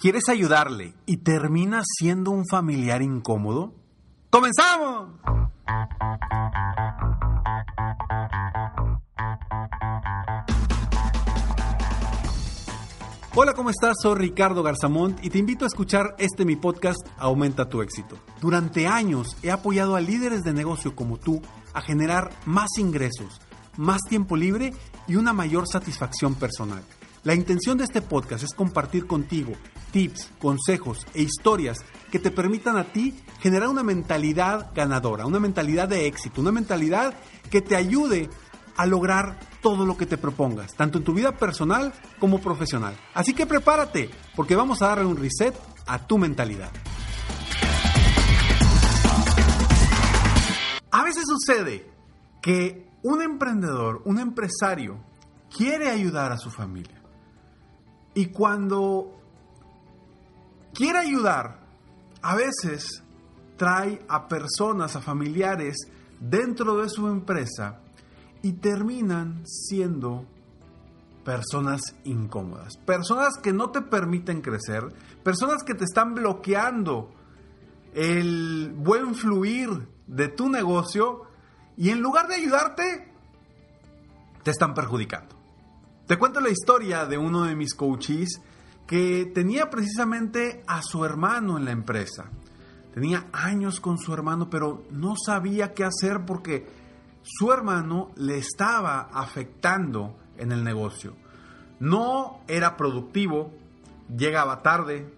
¿Quieres ayudarle y terminas siendo un familiar incómodo? ¡Comenzamos! Hola, ¿cómo estás? Soy Ricardo Garzamont y te invito a escuchar este mi podcast Aumenta tu éxito. Durante años he apoyado a líderes de negocio como tú a generar más ingresos, más tiempo libre y una mayor satisfacción personal. La intención de este podcast es compartir contigo tips, consejos e historias que te permitan a ti generar una mentalidad ganadora, una mentalidad de éxito, una mentalidad que te ayude a lograr todo lo que te propongas, tanto en tu vida personal como profesional. Así que prepárate, porque vamos a darle un reset a tu mentalidad. A veces sucede que un emprendedor, un empresario, quiere ayudar a su familia. Y cuando quiere ayudar, a veces trae a personas, a familiares dentro de su empresa y terminan siendo personas incómodas, personas que no te permiten crecer, personas que te están bloqueando el buen fluir de tu negocio y en lugar de ayudarte, te están perjudicando. Te cuento la historia de uno de mis coaches que tenía precisamente a su hermano en la empresa. Tenía años con su hermano, pero no sabía qué hacer porque su hermano le estaba afectando en el negocio. No era productivo, llegaba tarde,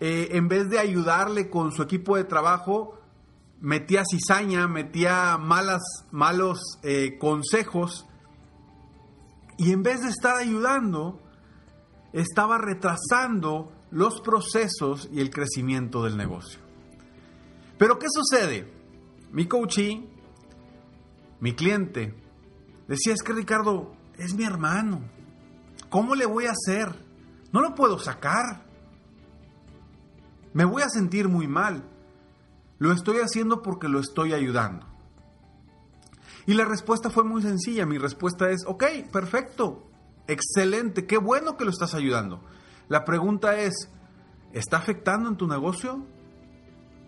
eh, en vez de ayudarle con su equipo de trabajo, metía cizaña, metía malas, malos eh, consejos y en vez de estar ayudando, estaba retrasando los procesos y el crecimiento del negocio. Pero ¿qué sucede? Mi coachee, mi cliente, decía, es que Ricardo es mi hermano. ¿Cómo le voy a hacer? No lo puedo sacar. Me voy a sentir muy mal. Lo estoy haciendo porque lo estoy ayudando. Y la respuesta fue muy sencilla. Mi respuesta es, ok, perfecto, excelente, qué bueno que lo estás ayudando. La pregunta es, ¿está afectando en tu negocio?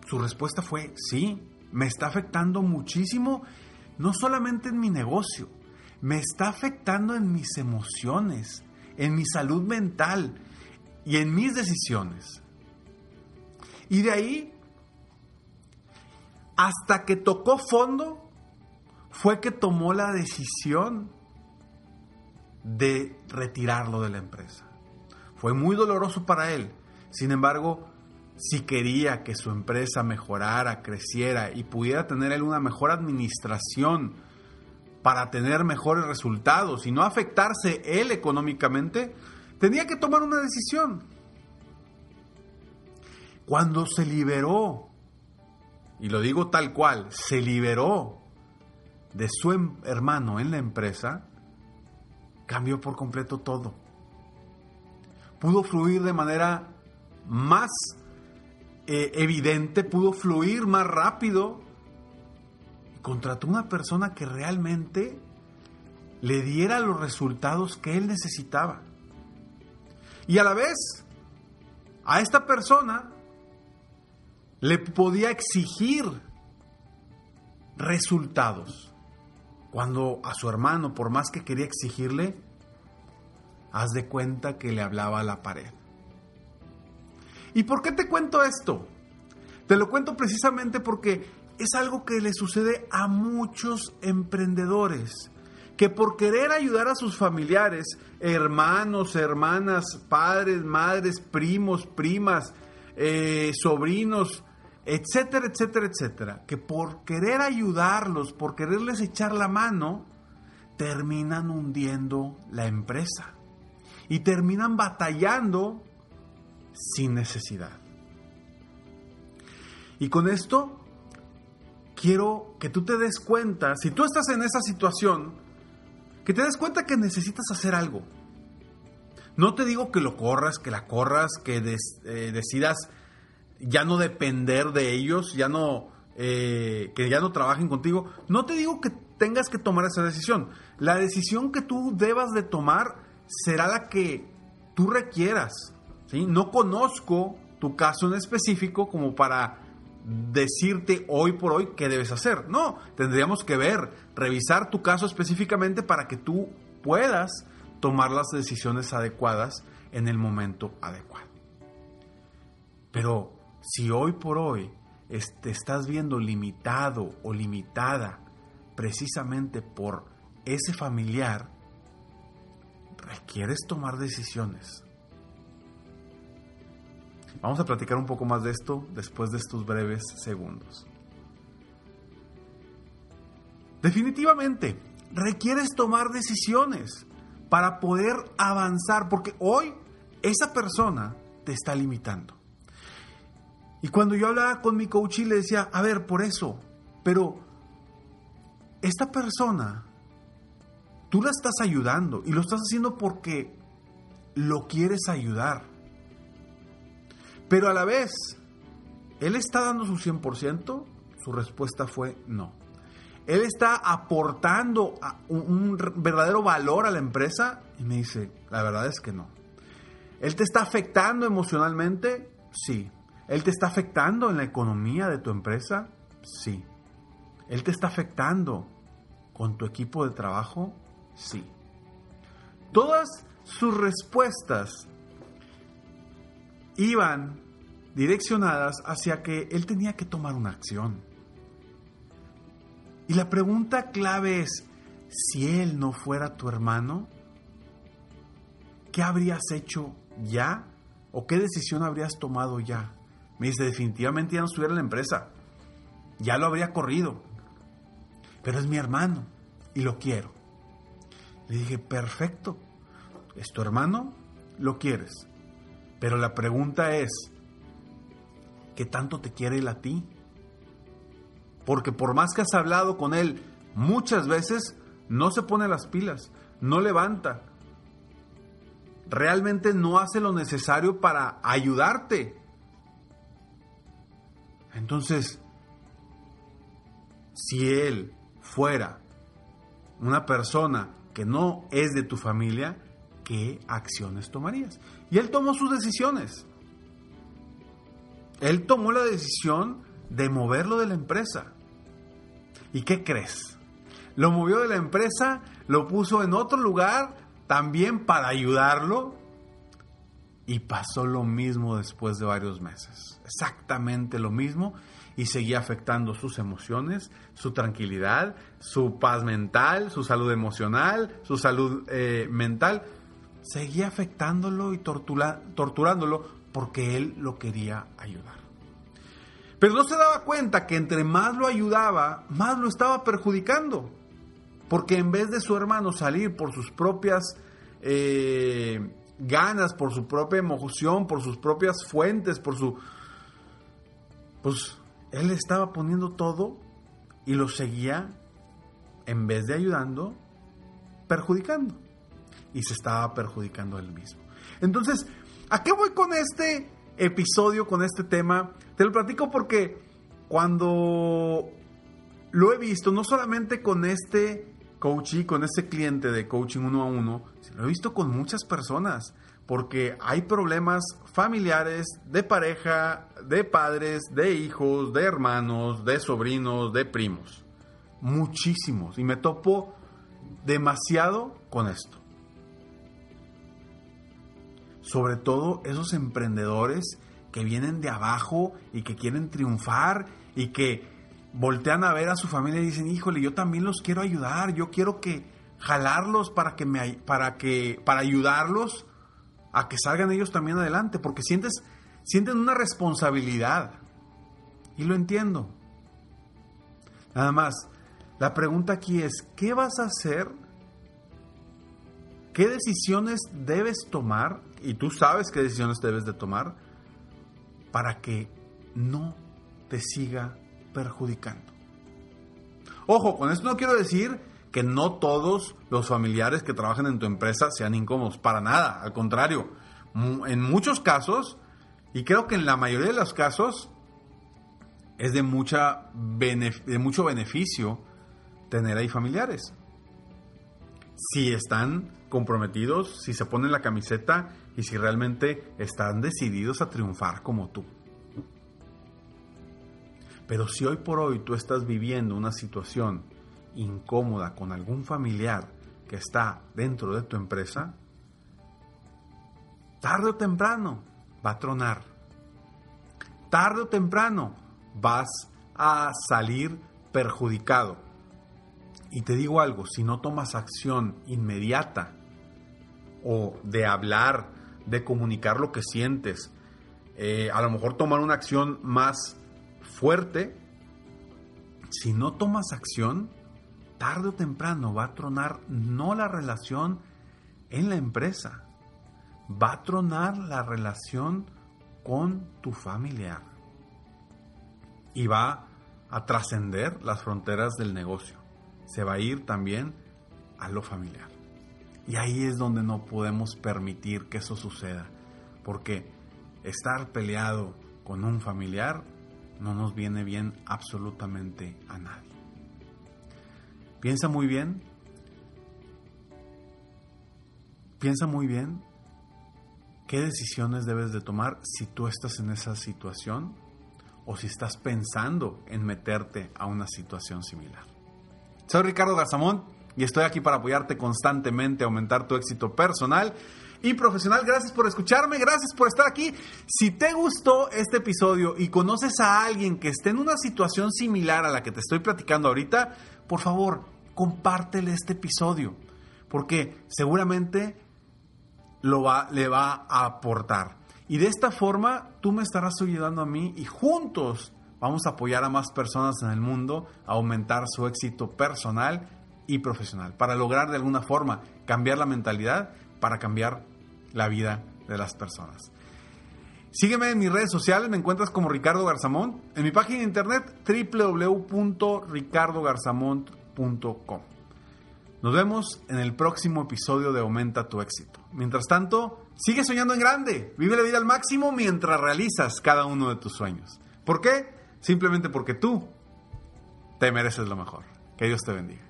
Su respuesta fue, sí, me está afectando muchísimo, no solamente en mi negocio, me está afectando en mis emociones, en mi salud mental y en mis decisiones. Y de ahí, hasta que tocó fondo, fue que tomó la decisión de retirarlo de la empresa. Fue muy doloroso para él. Sin embargo, si quería que su empresa mejorara, creciera y pudiera tener él una mejor administración para tener mejores resultados y no afectarse él económicamente, tenía que tomar una decisión. Cuando se liberó, y lo digo tal cual, se liberó de su em, hermano en la empresa, cambió por completo todo. Pudo fluir de manera más eh, evidente, pudo fluir más rápido. Contrató una persona que realmente le diera los resultados que él necesitaba. Y a la vez, a esta persona le podía exigir resultados. Cuando a su hermano, por más que quería exigirle, haz de cuenta que le hablaba a la pared. ¿Y por qué te cuento esto? Te lo cuento precisamente porque es algo que le sucede a muchos emprendedores que por querer ayudar a sus familiares, hermanos, hermanas, padres, madres, primos, primas, eh, sobrinos, etcétera, etcétera, etcétera, que por querer ayudarlos, por quererles echar la mano, terminan hundiendo la empresa y terminan batallando sin necesidad. Y con esto quiero que tú te des cuenta, si tú estás en esa situación, que te des cuenta que necesitas hacer algo. No te digo que lo corras, que la corras, que eh, decidas ya no depender de ellos, ya no, eh, que ya no trabajen contigo. No te digo que tengas que tomar esa decisión. La decisión que tú debas de tomar será la que tú requieras. ¿sí? No conozco tu caso en específico como para decirte hoy por hoy qué debes hacer. No, tendríamos que ver, revisar tu caso específicamente para que tú puedas tomar las decisiones adecuadas en el momento adecuado. Pero si hoy por hoy te estás viendo limitado o limitada precisamente por ese familiar, requieres tomar decisiones. Vamos a platicar un poco más de esto después de estos breves segundos. Definitivamente, requieres tomar decisiones para poder avanzar, porque hoy esa persona te está limitando. Y cuando yo hablaba con mi coach y le decía, a ver, por eso, pero esta persona, tú la estás ayudando y lo estás haciendo porque lo quieres ayudar. Pero a la vez, ¿él está dando su 100%? Su respuesta fue no. ¿Él está aportando un, verdadero valor a la empresa? Y me dice, la verdad es que no. ¿Él te está afectando emocionalmente? Sí. ¿Él te está afectando en la economía de tu empresa? Sí. ¿Él te está afectando con tu equipo de trabajo? Sí. Todas sus respuestas iban direccionadas hacia que él tenía que tomar una acción. Y la pregunta clave es, si él no fuera tu hermano, ¿qué habrías hecho ya? ¿O qué decisión habrías tomado ya? Me dice, definitivamente ya no estuviera en la empresa. Ya lo habría corrido. Pero es mi hermano y lo quiero. Le dije, perfecto. Es tu hermano, lo quieres. Pero la pregunta es, ¿qué tanto te quiere él a ti? Porque por más que has hablado con él muchas veces, no se pone las pilas, no levanta. Realmente no hace lo necesario para ayudarte. Entonces, si él fuera una persona que no es de tu familia, ¿qué acciones tomarías? Y él tomó sus decisiones. Él tomó la decisión de moverlo de la empresa. ¿Y qué crees? Lo movió de la empresa, lo puso en otro lugar también para ayudarlo y pasó lo mismo después de varios meses. Exactamente lo mismo. Y seguía afectando sus emociones, su tranquilidad, su paz mental, su salud emocional, su salud eh, mental. Seguía afectándolo y torturándolo porque él lo quería ayudar. Pero no se daba cuenta que entre más lo ayudaba, más lo estaba perjudicando. Porque en vez de su hermano salir por sus propias eh, ganas, por su propia emoción, por sus propias fuentes, por su... Pues él estaba poniendo todo y lo seguía, en vez de ayudando, perjudicando. Y se estaba perjudicando él mismo. Entonces, ¿a qué voy con este episodio, con este tema? Te lo platico porque cuando lo he visto, no solamente con este coaching, con este cliente de coaching uno a uno, lo he visto con muchas personas, porque hay problemas familiares, de pareja, de padres, de hijos, de hermanos, de sobrinos, de primos. Muchísimos. Y me topo demasiado con esto. Sobre todo esos emprendedores que vienen de abajo y que quieren triunfar y que voltean a ver a su familia y dicen, híjole, yo también los quiero ayudar, yo quiero que jalarlos para que me para que para ayudarlos a que salgan ellos también adelante, porque sientes sienten una responsabilidad. Y lo entiendo. Nada más, la pregunta aquí es, ¿qué vas a hacer? ¿Qué decisiones debes tomar? Y tú sabes qué decisiones debes de tomar para que no te siga perjudicando. Ojo, con esto no quiero decir que no todos los familiares que trabajan en tu empresa sean incómodos, para nada, al contrario, en muchos casos, y creo que en la mayoría de los casos, es de, mucha de mucho beneficio tener ahí familiares. si están comprometidos, si se ponen la camiseta y si realmente están decididos a triunfar como tú. Pero si hoy por hoy tú estás viviendo una situación incómoda con algún familiar que está dentro de tu empresa, tarde o temprano va a tronar. Tarde o temprano vas a salir perjudicado. Y te digo algo, si no tomas acción inmediata o de hablar, de comunicar lo que sientes, eh, a lo mejor tomar una acción más fuerte, si no tomas acción, tarde o temprano va a tronar no la relación en la empresa, va a tronar la relación con tu familiar y va a trascender las fronteras del negocio. Se va a ir también a lo familiar. Y ahí es donde no podemos permitir que eso suceda, porque estar peleado con un familiar no nos viene bien absolutamente a nadie. Piensa muy bien, piensa muy bien qué decisiones debes de tomar si tú estás en esa situación o si estás pensando en meterte a una situación similar. Soy Ricardo Garzamón y estoy aquí para apoyarte constantemente, aumentar tu éxito personal y profesional. Gracias por escucharme, gracias por estar aquí. Si te gustó este episodio y conoces a alguien que esté en una situación similar a la que te estoy platicando ahorita, por favor, compártele este episodio, porque seguramente lo va, le va a aportar. Y de esta forma tú me estarás ayudando a mí y juntos vamos a apoyar a más personas en el mundo a aumentar su éxito personal y profesional, para lograr de alguna forma cambiar la mentalidad, para cambiar la vida de las personas. Sígueme en mis redes sociales, me encuentras como Ricardo Garzamont, en mi página de internet www.ricardogarzamont.com. Nos vemos en el próximo episodio de Aumenta tu éxito. Mientras tanto, sigue soñando en grande, vive la vida al máximo mientras realizas cada uno de tus sueños. ¿Por qué? Simplemente porque tú te mereces lo mejor. Que Dios te bendiga.